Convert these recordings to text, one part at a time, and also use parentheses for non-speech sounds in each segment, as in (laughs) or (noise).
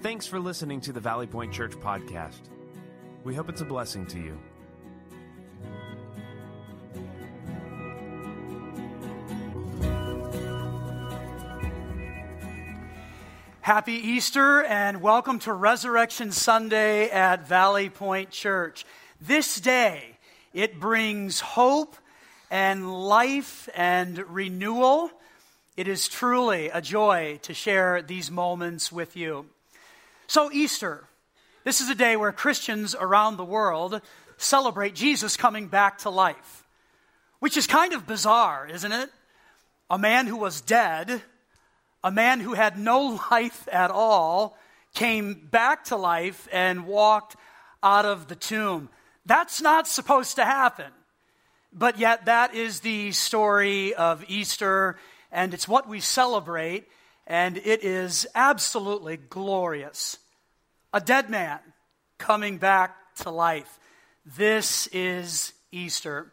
Thanks for listening to the Valley Point Church podcast. We hope it's a blessing to you. Happy Easter and welcome to Resurrection Sunday at Valley Point Church. This day, it brings hope and life and renewal. It is truly a joy to share these moments with you. So, Easter, this is a day where Christians around the world celebrate Jesus coming back to life, which is kind of bizarre, isn't it? A man who was dead, a man who had no (laughs) life at all, came back to life and walked out of the tomb. That's not supposed to happen. But yet, that is the story of Easter and it's what we celebrate, and it is absolutely glorious. A dead man coming back to life. This is Easter.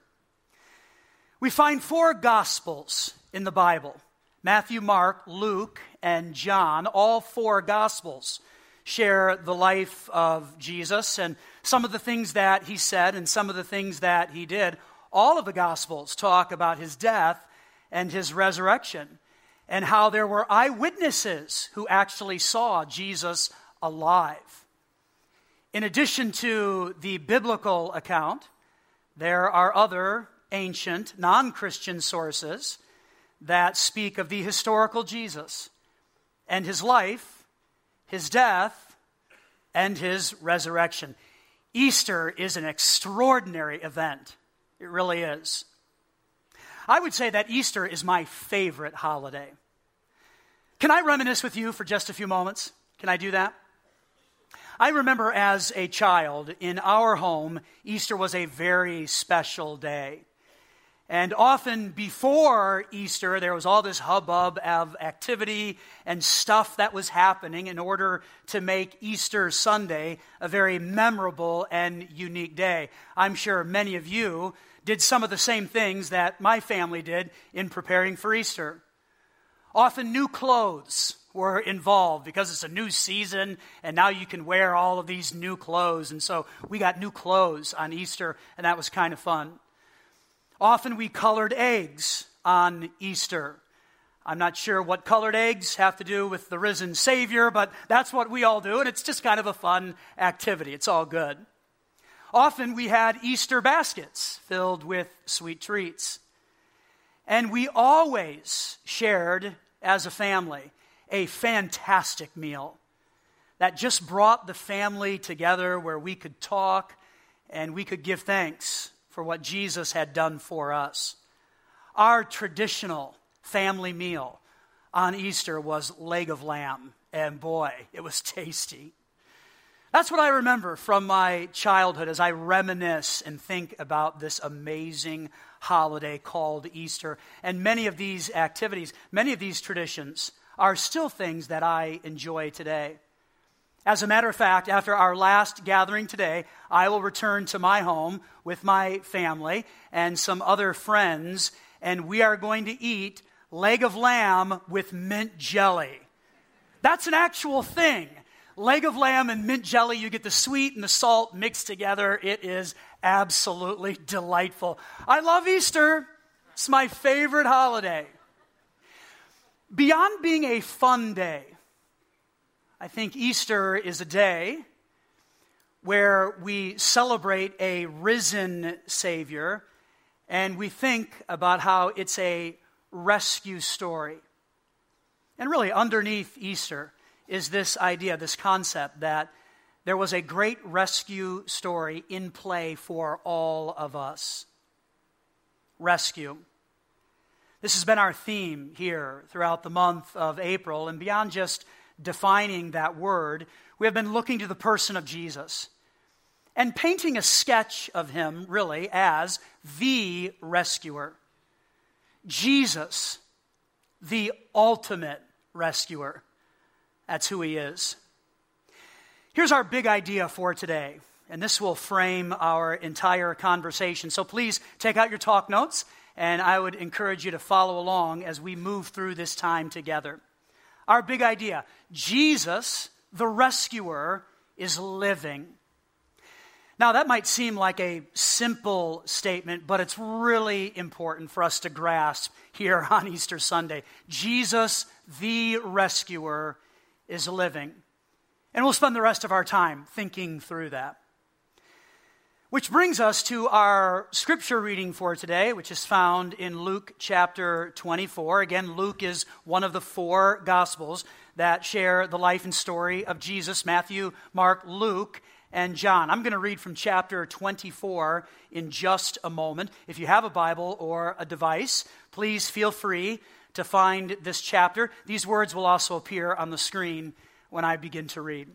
We find four Gospels in the Bible Matthew, Mark, Luke, and John. All four Gospels share the life of Jesus and some of the things that he said and some of the things that he did. All of the Gospels talk about his death and his resurrection, and how there were eyewitnesses who actually saw Jesus alive. In addition to the biblical account, there are other ancient, non Christian sources that speak of the historical Jesus and his life, his death, and his resurrection. Easter is an extraordinary event. It really is. I would say that Easter is my favorite holiday. Can I reminisce with you for just a few moments? Can I do that? I remember as a child in our home, Easter was a very special day. And often before Easter, there was all this hubbub of activity and stuff that was happening in order to make Easter Sunday a very memorable and unique day. I'm sure many of you did some of the same things that my family did in preparing for Easter. Often new clothes were involved because it's a new season and now you can wear all of these new clothes. And so we got new clothes on Easter and that was kind of fun. Often we colored eggs on Easter. I'm not sure what colored eggs have to do with the risen Savior, but that's what we all do, and it's just kind of a fun activity. It's all good. Often we had Easter baskets filled with sweet treats. And we always shared, as a family, a fantastic meal that just brought the family together where we could talk and we could give thanks for what Jesus had done for us. Our traditional family meal on Easter was leg of lamb, and boy, it was (laughs) tasty. That's what I remember from my childhood as I reminisce and think about this amazing holiday called Easter. And many of these activities, many of these traditions, are still things that I enjoy today. As a matter of fact, after our last gathering today, I will return to my home with my family and some other friends, and we are going to eat leg of lamb with mint jelly. That's an actual thing leg of lamb and mint jelly. You get the sweet and the salt mixed together. It is absolutely delightful. I love Easter, it's my favorite holiday. Beyond being a fun day, I think Easter is a day where we celebrate a risen Savior and we think about how it's a rescue story. And really, underneath Easter, is this idea, this concept that there was a great rescue story in play for all of us. Rescue. This has been our theme here throughout the month of April, and beyond just defining that word, we have been looking to the person of Jesus and painting a sketch of him, really, as the rescuer. Jesus, the ultimate rescuer. That's who he is. Here's our big idea for today, and this will frame our entire conversation. So please take out your talk notes, and I would encourage you to follow along as we move through this time together. Our big idea Jesus, the rescuer is living. Now, that might seem like a simple statement, but it's really important for us to grasp here (laughs) on Easter Sunday. Jesus, the rescuer, is living. And we'll spend the rest of our time thinking through that. Which brings us to our scripture reading for today, which is found in Luke chapter 24. Again, Luke is one of the four gospels that share the life and story of Jesus Matthew, Mark, Luke, and John. I'm going to read from chapter 24 in just a moment. If you have a Bible or a device, please feel free to find this chapter. These words will also appear on the screen when I begin to read.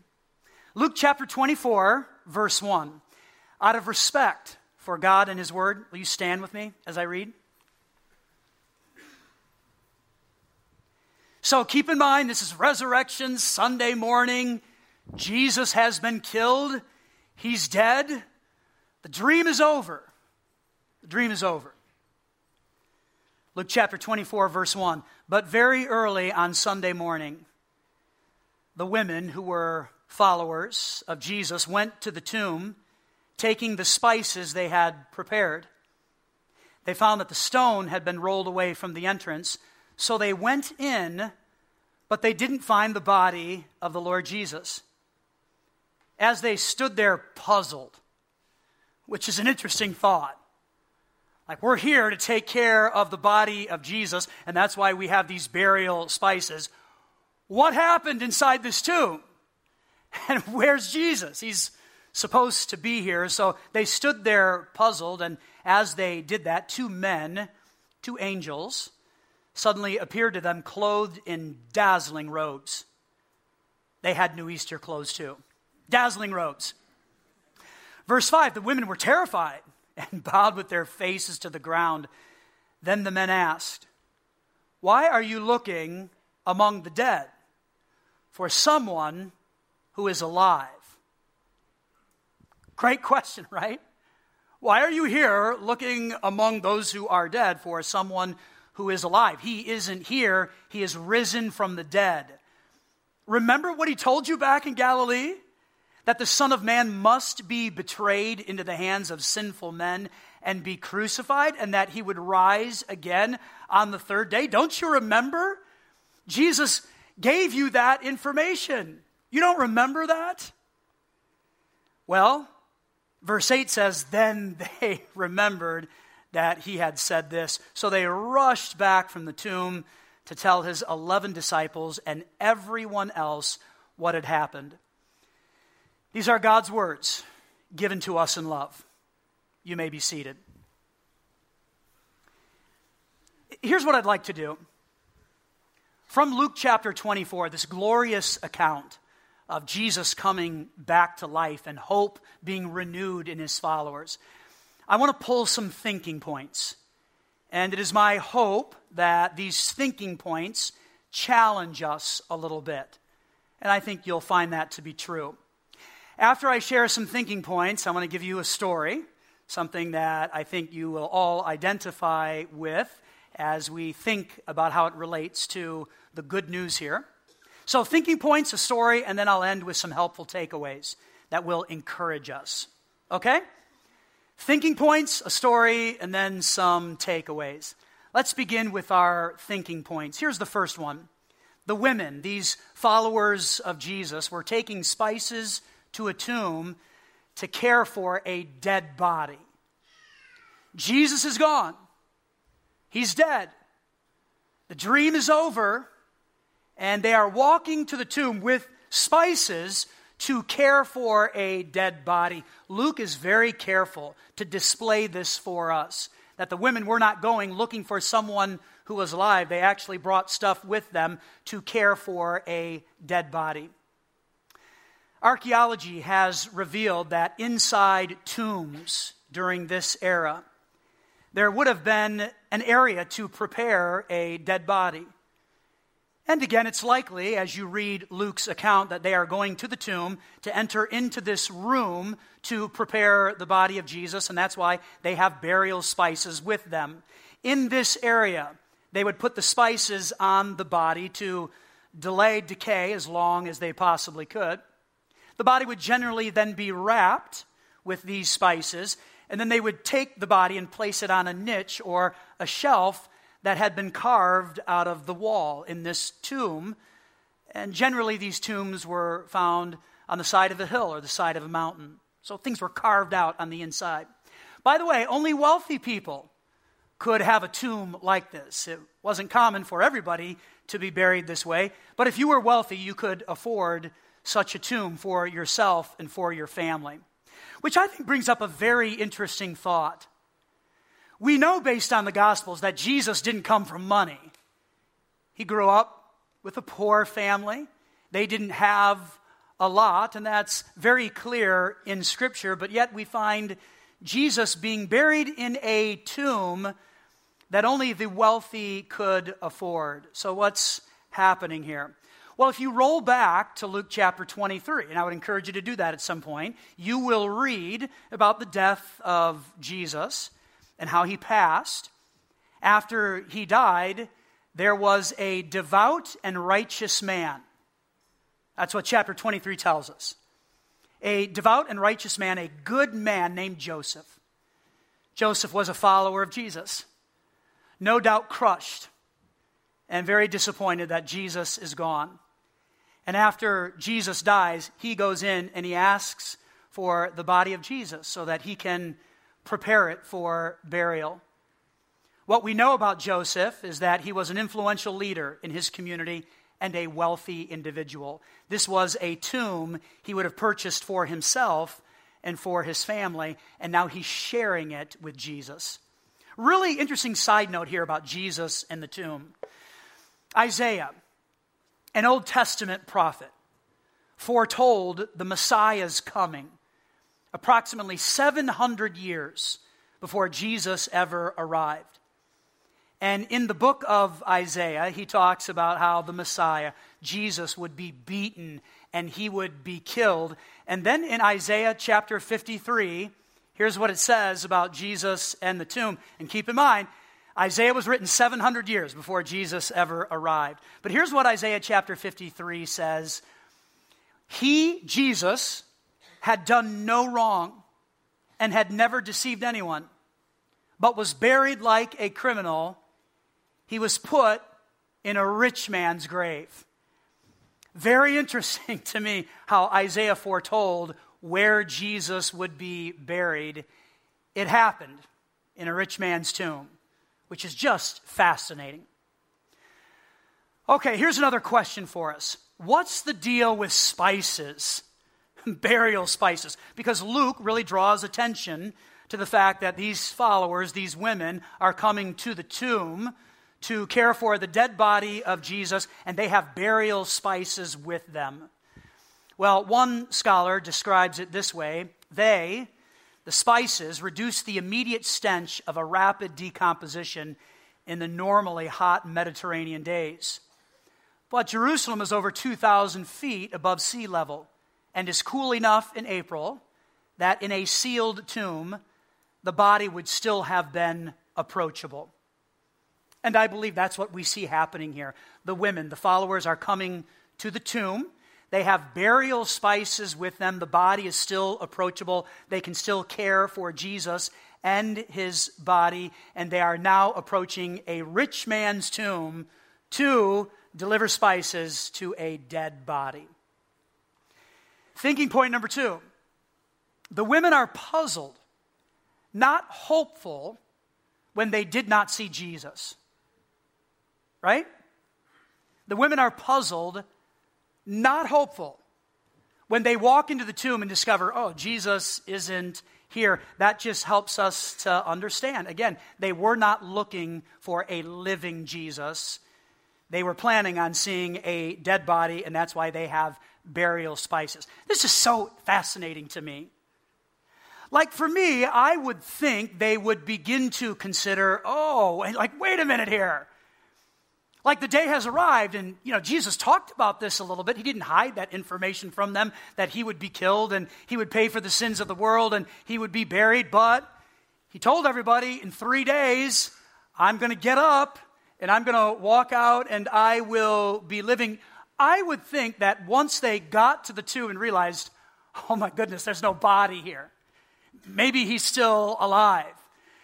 Luke chapter 24, verse 1. Out of respect for God and His Word, will you stand with me as I read? So keep in mind, this is Resurrection Sunday morning. Jesus has been killed. He's dead. The dream is over. The dream is over. Luke chapter 24, verse 1. But very early on Sunday morning, the women who were followers of Jesus went to the tomb, taking the spices they had prepared. They found that the stone had been rolled away from the entrance so they went in, but they didn't find the body of the Lord Jesus. As they stood there puzzled, which is an interesting thought. Like, we're here to take care of the body of Jesus, and that's why we have these burial spices. What happened inside this tomb? (laughs) And where's Jesus? He's supposed to be here. So they stood there puzzled, and as they did that, two men, two angels, suddenly appeared to them clothed in dazzling robes. They had new Easter clothes too. Dazzling robes. Verse 5 the women were terrified and bowed with their faces to the ground. Then the men asked, Why are you looking among the dead for someone who is alive? Great question, (laughs) right? Why are you here looking among those who are dead for someone who is alive. He isn't here, he is risen from the dead. Remember what he told you back in Galilee? That the Son of Man must be betrayed into the hands of sinful men and be crucified, and that he would rise again on the third day. Don't you remember? Jesus gave you that information. You don't remember that? Well, verse 8 says, Then they (laughs) remembered that he had said this. So they rushed back from the tomb to tell his 11 disciples and everyone else what had happened. These are God's words given to us in love. You may be seated. Here's what I'd like to do. From Luke chapter 24, this glorious account of Jesus coming back to life and hope being renewed in his followers. I want to pull some thinking points. And it is my hope that these thinking points challenge us a little bit. And I think you'll find that to be true. After I share some thinking points, I want to give you a story, something that I think you will all identify with as we think about how it relates to the good news here. So, thinking points, a story, and then I'll end with some helpful takeaways that will encourage us. Okay? Thinking points, a story, and then some takeaways. Let's begin with our thinking points. Here's the first one. The women, these followers of Jesus, were taking spices to a tomb to care for a dead body. Jesus is gone. He's dead. The dream is over, and they are walking to the tomb with spices to care for a dead body. Luke is very careful to display this for us that the women were not going looking for someone who was alive. They actually brought stuff with them to care for a dead body. Archaeology has revealed that inside tombs during this era, there would have been an area to prepare a dead body. And again, it's likely, as you read Luke's account, that they are going to the tomb to enter into this room to prepare the body of Jesus, and that's why they have burial spices with them. In this area, they would put the spices on the body to delay decay as long as they possibly could. The body would generally then be wrapped with these spices, and then they would take the body and place it on a niche or a shelf that had been carved out of the wall in this tomb. And generally, these tombs were found on the side of a hill or the side of a mountain. So things were carved out on the inside. By the way, only wealthy people could have a tomb like this. It wasn't common for everybody to be buried this way, but if you were wealthy, you could afford such a tomb for yourself and for your family. Which I think brings up a very interesting thought. We know based on the Gospels that Jesus didn't come from money. He grew up with a poor family. They didn't have a lot, and that's very clear in Scripture, but yet we find Jesus being buried in a tomb that only the wealthy could afford. So, what's happening here? Well, if you roll back to Luke chapter 23, and I would encourage you to do that at some point, you will read about the death of Jesus and how he passed. After he died, there was a devout and righteous man. That's what chapter 23 tells us. A devout and righteous man, a good man named Joseph. Joseph was a follower of Jesus, no doubt crushed and very disappointed that Jesus is gone. And after Jesus dies, he goes in and he asks for the body of Jesus so that he can prepare it for burial. What we know about Joseph is that he was an influential leader in his community and a wealthy individual. This was a tomb he would have purchased for himself and for his family, and now he's sharing it with Jesus. Really interesting side note here about Jesus and the tomb. Isaiah an Old Testament prophet foretold the Messiah's coming approximately 700 years before Jesus ever arrived. And in the book of Isaiah, he talks about how the Messiah, Jesus, would be beaten and he would be killed. And then in Isaiah chapter 53, here's what it says about Jesus and the tomb. And keep in mind, Isaiah was written 700 years before Jesus ever arrived. But here's what Isaiah chapter 53 says He, Jesus, had done no wrong and had never deceived anyone, but was buried like a criminal. He was put in a rich man's grave. Very interesting (laughs) to me how Isaiah foretold where Jesus would be buried. It happened in a rich man's tomb which is just fascinating. Okay, here's another question for us What's the deal with spices? (laughs) Burial spices. Because Luke really draws attention to the fact that these followers, these women, are coming to the tomb to care for the dead body of Jesus, and they have burial spices with them. Well, one scholar describes it this way they, the spices reduce the immediate stench of a rapid decomposition in the normally hot Mediterranean days. But Jerusalem is over 2,000 feet above sea level and is cool enough in April that in a sealed tomb, the body would still have been approachable. And I believe that's what we see happening here. The women, the followers, are coming to the tomb they have burial spices with them. The body is still approachable. They can still care for Jesus and his body. And they are now approaching a rich man's tomb to deliver spices to a dead body. Thinking point number two the women are puzzled, not hopeful, when they did not see Jesus. Right? The women are puzzled not hopeful. When they walk into the tomb and discover, oh, Jesus isn't here, that just helps us to understand. Again, they were not looking for a living Jesus. They were planning on seeing a dead body, and that's why they have burial spices. This is so fascinating to me. Like for me, I would think they would begin to consider, oh, like, wait a minute here. Like the day has arrived, and you know, Jesus talked about this a little bit. He didn't hide that information from them that he would be killed and he would pay for the sins of the world and he would be buried, but he told everybody in three days, I'm going to get up and I'm going to walk out and I will be living. I would think that once they got to the tomb and realized, oh my goodness, there's no body here. Maybe he's still alive.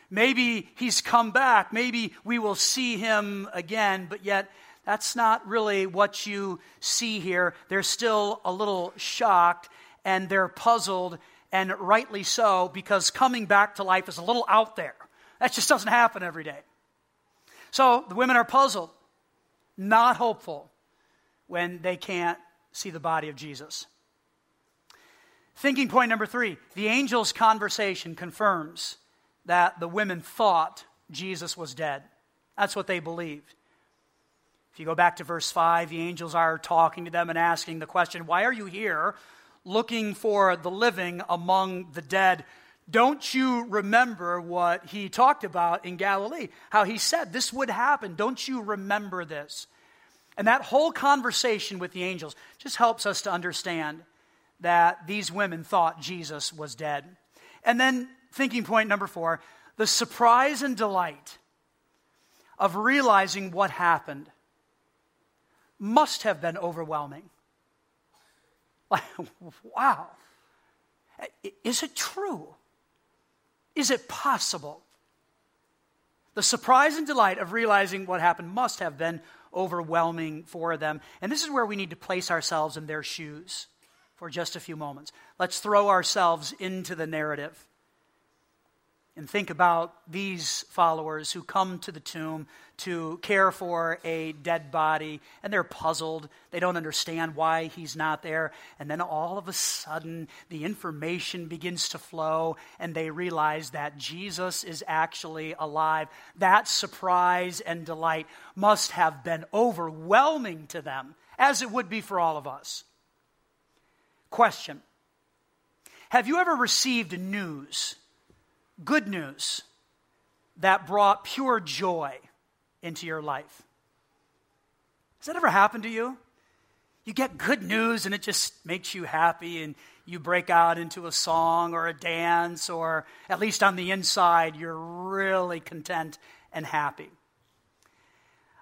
Maybe he's come back. Maybe we will see him again, but yet that's not really what you see here. They're still a little shocked and they're puzzled, and rightly so, because coming back to life is a little out there. That just doesn't happen every day. So the women are puzzled, not hopeful when they can't see the body of Jesus. Thinking point number three the angel's conversation confirms that the women thought Jesus was dead. That's what they believed. If you go back to verse 5, the angels are talking to them and asking the question, Why are you here looking for the living among the dead? Don't you remember what he talked about in Galilee? How he said this would happen. Don't you remember this? And that whole conversation with the angels just helps us to understand that these women thought Jesus was dead. And then, thinking point number four the surprise and delight of realizing what happened must have been overwhelming. (laughs) Like, wow. Is it true? Is it possible? The surprise and delight of realizing what happened must have been overwhelming for them. And this is where we need to place ourselves in their shoes for just a few moments. Let's throw ourselves into the narrative and think about these followers who come to the tomb to care for a dead body and they're puzzled. They don't understand why he's not there. And then all of a sudden, the information begins to flow and they realize that Jesus is actually alive. That surprise and delight must have been overwhelming to them, as it would be for all of us. Question Have you ever received news? Good news that brought pure joy into your life. Has that ever happened to you? You get good news and it just makes you happy, and you break out into a song or a dance, or at least on the inside, you're really content and happy.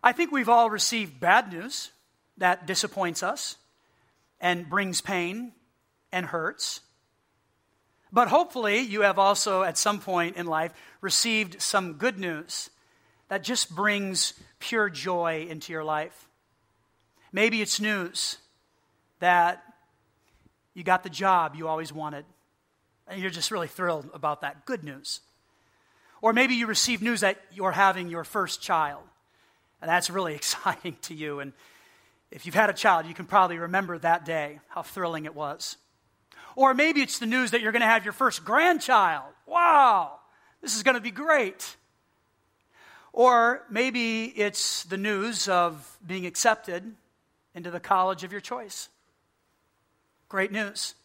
I think we've all received bad news that disappoints us and brings pain and hurts. But hopefully, you have also, at some point in life, received some good news that just brings pure joy into your life. Maybe it's news that you got the job you always wanted, and you're just really thrilled about that. Good news. Or maybe you received news that you're having your first child, and that's really (laughs) exciting to you. And if you've had a child, you can probably remember that day, how thrilling it was. Or maybe it's the news that you're going to have your first grandchild. Wow, this is going to be great. Or maybe it's the news of being accepted into the college of your choice. Great news.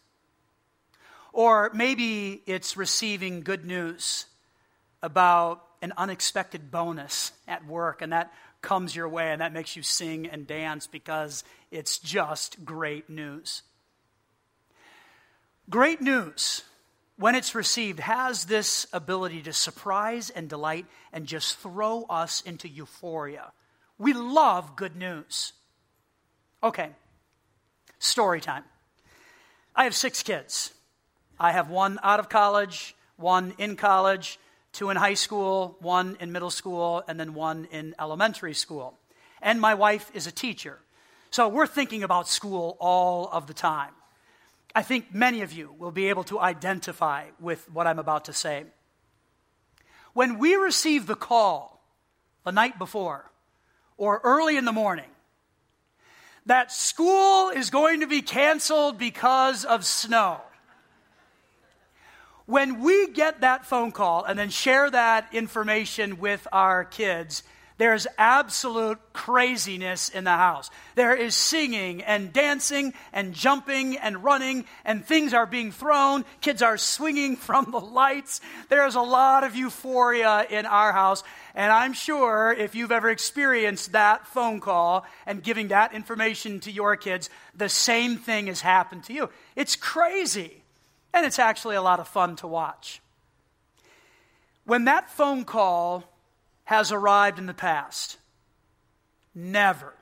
Or maybe it's receiving good news about an unexpected bonus at work, and that comes your way, and that makes you sing and dance because it's just great news. Great news, when it's received, has this ability to surprise and delight and just throw us into euphoria. We love good news. Okay, story time. I have six kids. I have one out of college, one in college, two in high school, one in middle school, and then one in elementary school. And my wife is a teacher. So we're thinking about school all of the time. I think many of you will be able to identify with what I'm about to say. When we receive the call the night before or early in the morning that school is going to be canceled because of snow, when we get that phone call and then share that information with our kids, there's absolute craziness in the house. There is singing and dancing and jumping and running, and things are being thrown. Kids are swinging (laughs) from the lights. There's a lot of euphoria in our house. And I'm sure if you've ever experienced that phone call and giving that information to your kids, the same thing has happened to you. It's crazy. And it's actually a lot of fun to watch. When that phone call has arrived in the past. Never,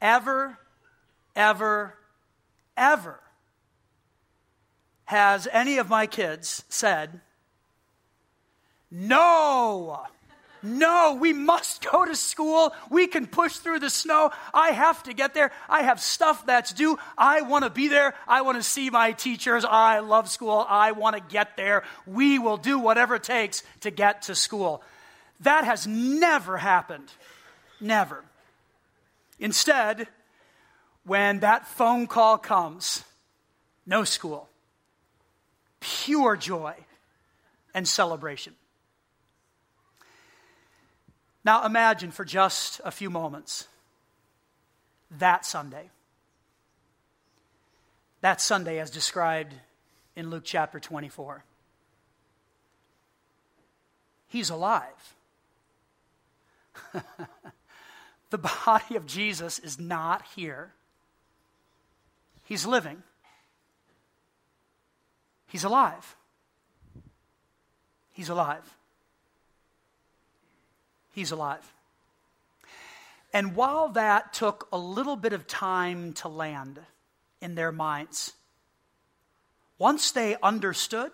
ever, ever, ever has any of my kids said, No, no, we must go to school. We can push through the snow. I have to get there. I have stuff that's due. I want to be there. I want to see my teachers. I love school. I want to get there. We will do whatever it takes to get to school. That has never happened. Never. Instead, when that phone call comes, no school, pure joy and celebration. Now imagine for just a few moments that Sunday. That Sunday, as described in Luke chapter 24. He's alive. (laughs) the body of Jesus is not here. He's living. He's alive. He's alive. He's alive. And while that took a little bit of time to land in their minds, once they understood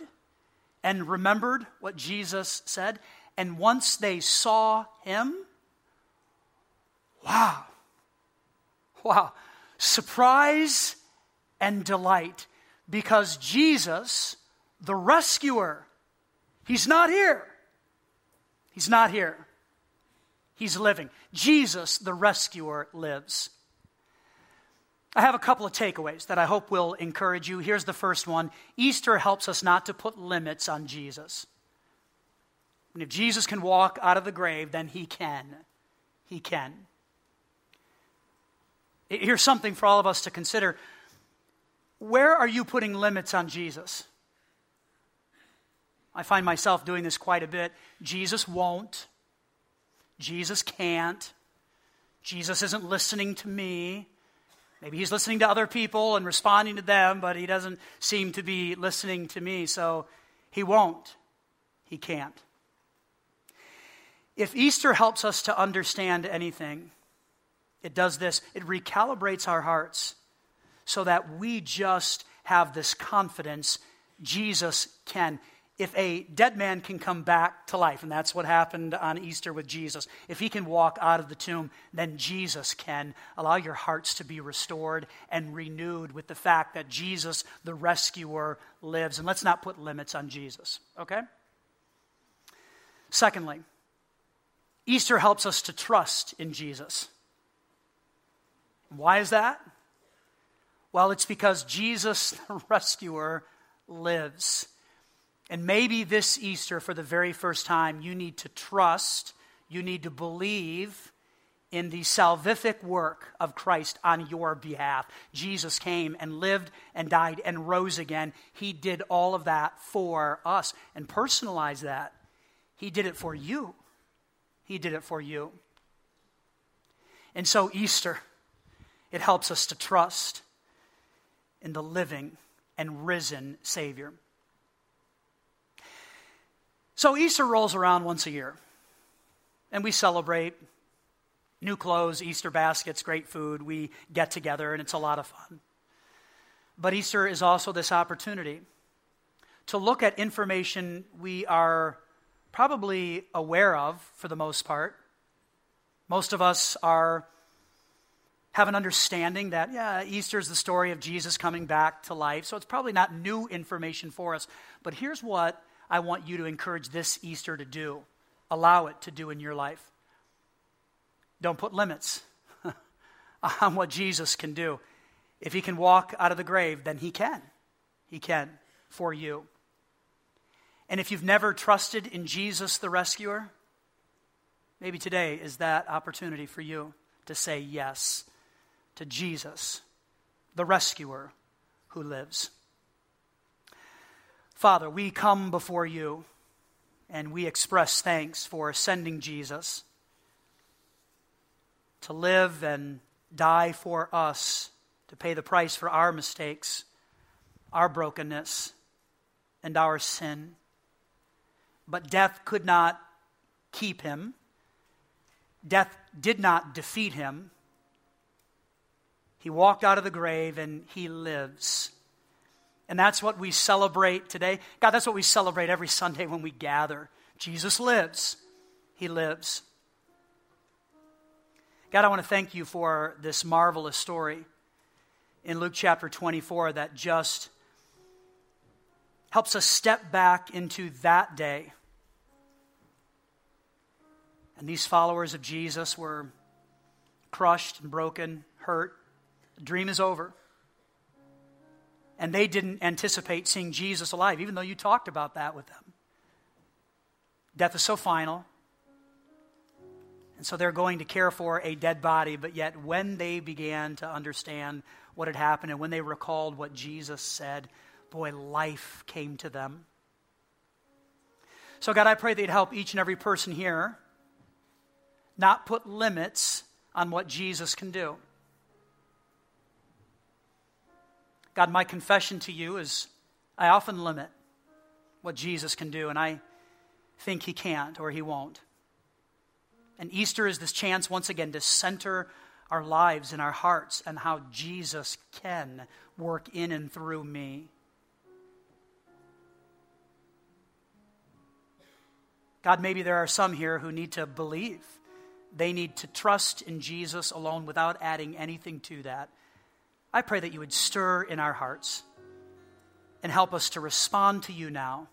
and remembered what Jesus said, and once they saw him, wow, wow, surprise and delight because Jesus, the rescuer, he's not here. He's not here. He's living. Jesus, the rescuer, lives. I have a couple of takeaways that I hope will encourage you. Here's the first one Easter helps us not to put limits on Jesus. And if Jesus can walk out of the grave, then he can. He can. Here's something for all of us to consider. Where are you putting limits on Jesus? I find myself doing this quite a bit. Jesus won't. Jesus can't. Jesus isn't listening to me. Maybe he's listening to other people and responding to them, but he doesn't seem to be listening to me, so he won't. He can't. If Easter helps us to understand anything, it does this it recalibrates our hearts so that we just have this confidence Jesus can if a dead man can come back to life, and that's what happened on Easter with Jesus, if he can walk out of the tomb, then Jesus can allow your hearts to be restored and renewed with the fact that Jesus, the rescuer, lives. And let's not put limits on Jesus, okay? Secondly, Easter helps us to trust in Jesus. Why is that? Well, it's because Jesus, (laughs) the rescuer, lives. And maybe this Easter, for the very first time, you need to trust, you need to believe in the salvific work of Christ on your behalf. Jesus came and lived and died and rose again. He did all of that for us and personalize that. He did it for you. He did it for you. And so, Easter, it helps us to trust in the living and risen Savior. So Easter rolls around once a year, and we celebrate new clothes, Easter baskets, great food. We get together, and it's a lot of fun. But Easter is also this opportunity to look at information we are probably aware of for the most part. Most of us are have an understanding that yeah easter is the story of jesus coming back to life so it's probably not new information for us but here's what I want you to encourage this Easter to do, allow it to do in your life. Don't put limits (laughs) on what Jesus can do. If he can walk out of the grave, then he can. He can for you. And if you've never trusted in Jesus the rescuer, maybe today is that opportunity for you to say yes to Jesus, the rescuer who lives. Father, we come before you and we express thanks for sending Jesus to live and die for us, to pay the price for our mistakes, our brokenness, and our sin. But death could not keep him, death did not defeat him. He walked out of the grave and he lives. And that's what we celebrate today. God, that's what we celebrate every Sunday when we gather. Jesus lives. He lives. God, I want to thank you for this marvelous story in Luke chapter 24 that just helps us step back into that day. And these followers of Jesus were crushed and broken, hurt. Dream is over. And they didn't anticipate seeing Jesus alive, even though you talked about that with them. Death is so final. And so they're going to care for a dead body, but yet when they began to understand what had happened and when they recalled what Jesus said, boy, life came to them. So, God, I pray that you'd help each and every person here not put limits on what Jesus can do. God, my confession to you is I often limit what Jesus can do, and I think he can't or he won't. And Easter is this chance once again to center our lives and our hearts and how Jesus can work in and through me. God, maybe there are some here who need to believe. They need to trust in Jesus alone without adding anything to that. I pray that you would stir in our hearts and help us to respond to you now.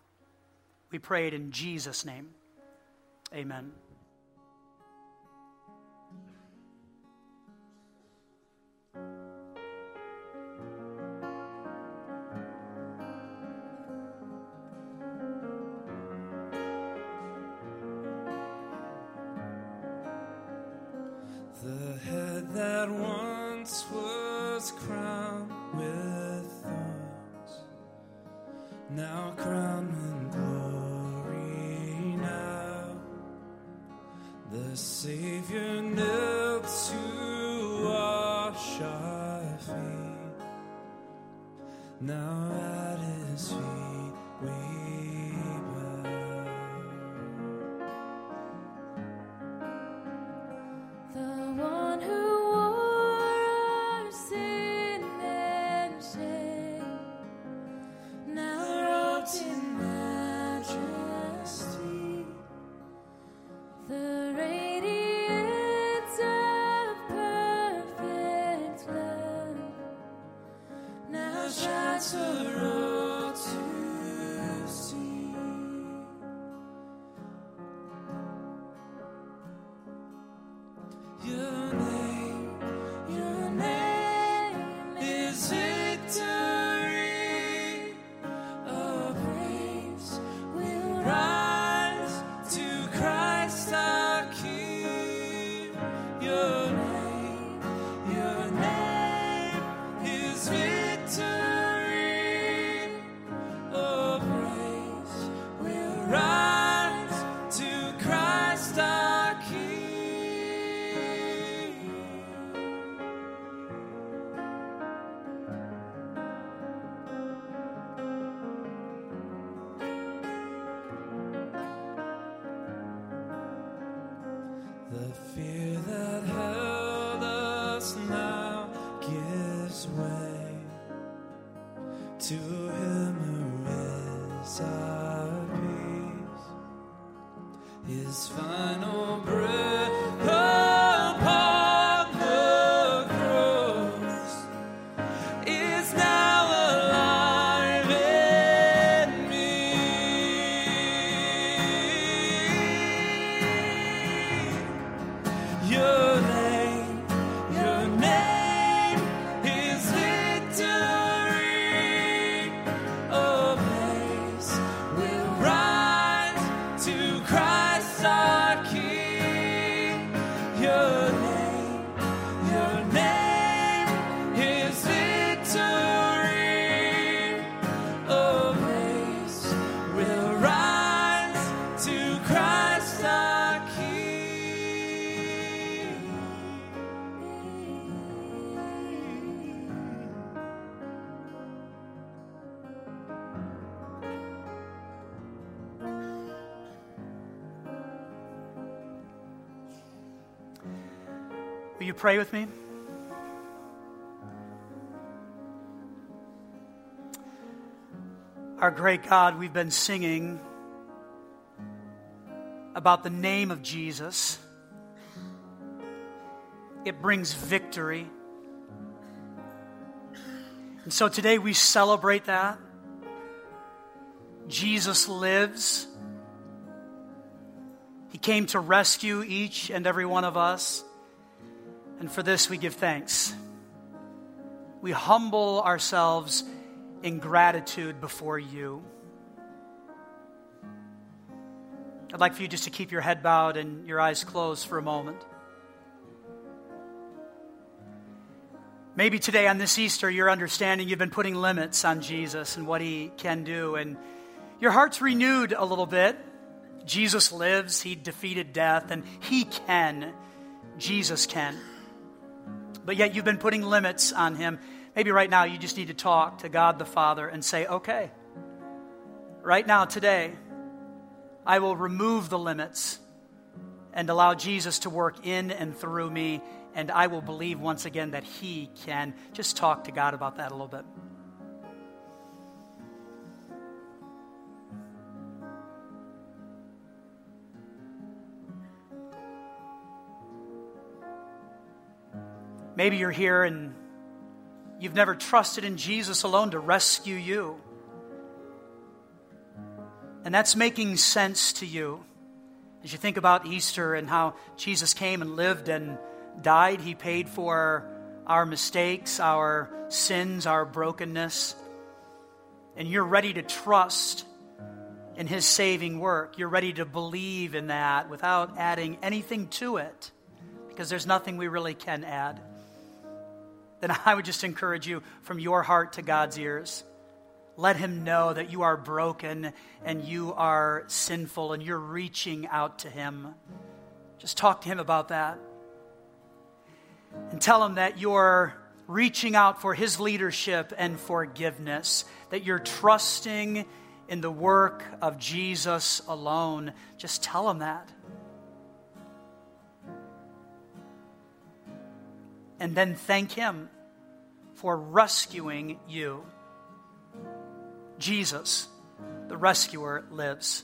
We pray it in Jesus' name. Amen. Will you pray with me? Our great God, we've been singing about the name of Jesus. It brings victory. And so today we celebrate that. Jesus lives. He came to rescue each and every one of us. And for this we give thanks. We humble ourselves in gratitude before you. I'd like for you just to keep your head bowed and your eyes closed for a moment. Maybe today on this Easter, you're understanding you've been putting limits on Jesus and what he can do, and your heart's renewed a little bit. Jesus lives, he defeated death, and he can. Jesus can. But yet you've been putting limits on him. Maybe right now you just need to talk to God the Father and say, okay, right now, today, I will remove the limits and allow Jesus to work in and through me and I will believe once again that He can. Just talk to God about that a little bit. Maybe you're here and you've never trusted in Jesus alone to rescue you. And that's making sense to you as you think about Easter and how Jesus came and lived and died, He paid for our mistakes, our sins, our brokenness. And you're ready to trust in His saving work. You're ready to believe in that without adding anything to it because there's nothing we really can add. Then I would just encourage you from your heart to God's ears. Let Him know that you are broken and you are sinful and you're reaching out to Him. Just talk to Him about that and tell him that you're reaching out for his leadership and forgiveness, that you're trusting in the work of Jesus alone. Just tell him that. And then thank him for rescuing you. Jesus, the rescuer, lives.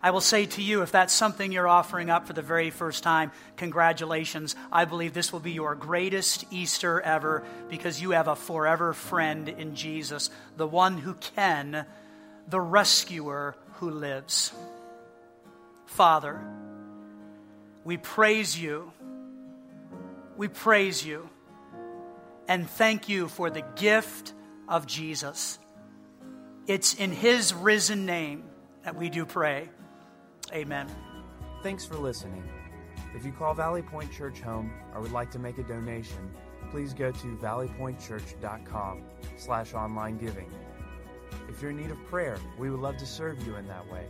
I will say to you, if that's something you're offering up for the very first time, congratulations. I believe this will be your greatest Easter ever because you have a forever friend in Jesus, the one who can, the rescuer who lives. Father, we praise you. We praise you. And thank you for the gift of Jesus. It's in his risen name that we do pray. Amen. Thanks for listening. If you call Valley Point Church home or would like to make a donation, please go to valleypointchurch.com slash online giving. If you're in need of prayer, we would love to serve you in that way.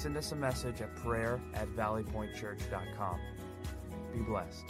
Send us a message at prayer at valleypointchurch.com. Be blessed.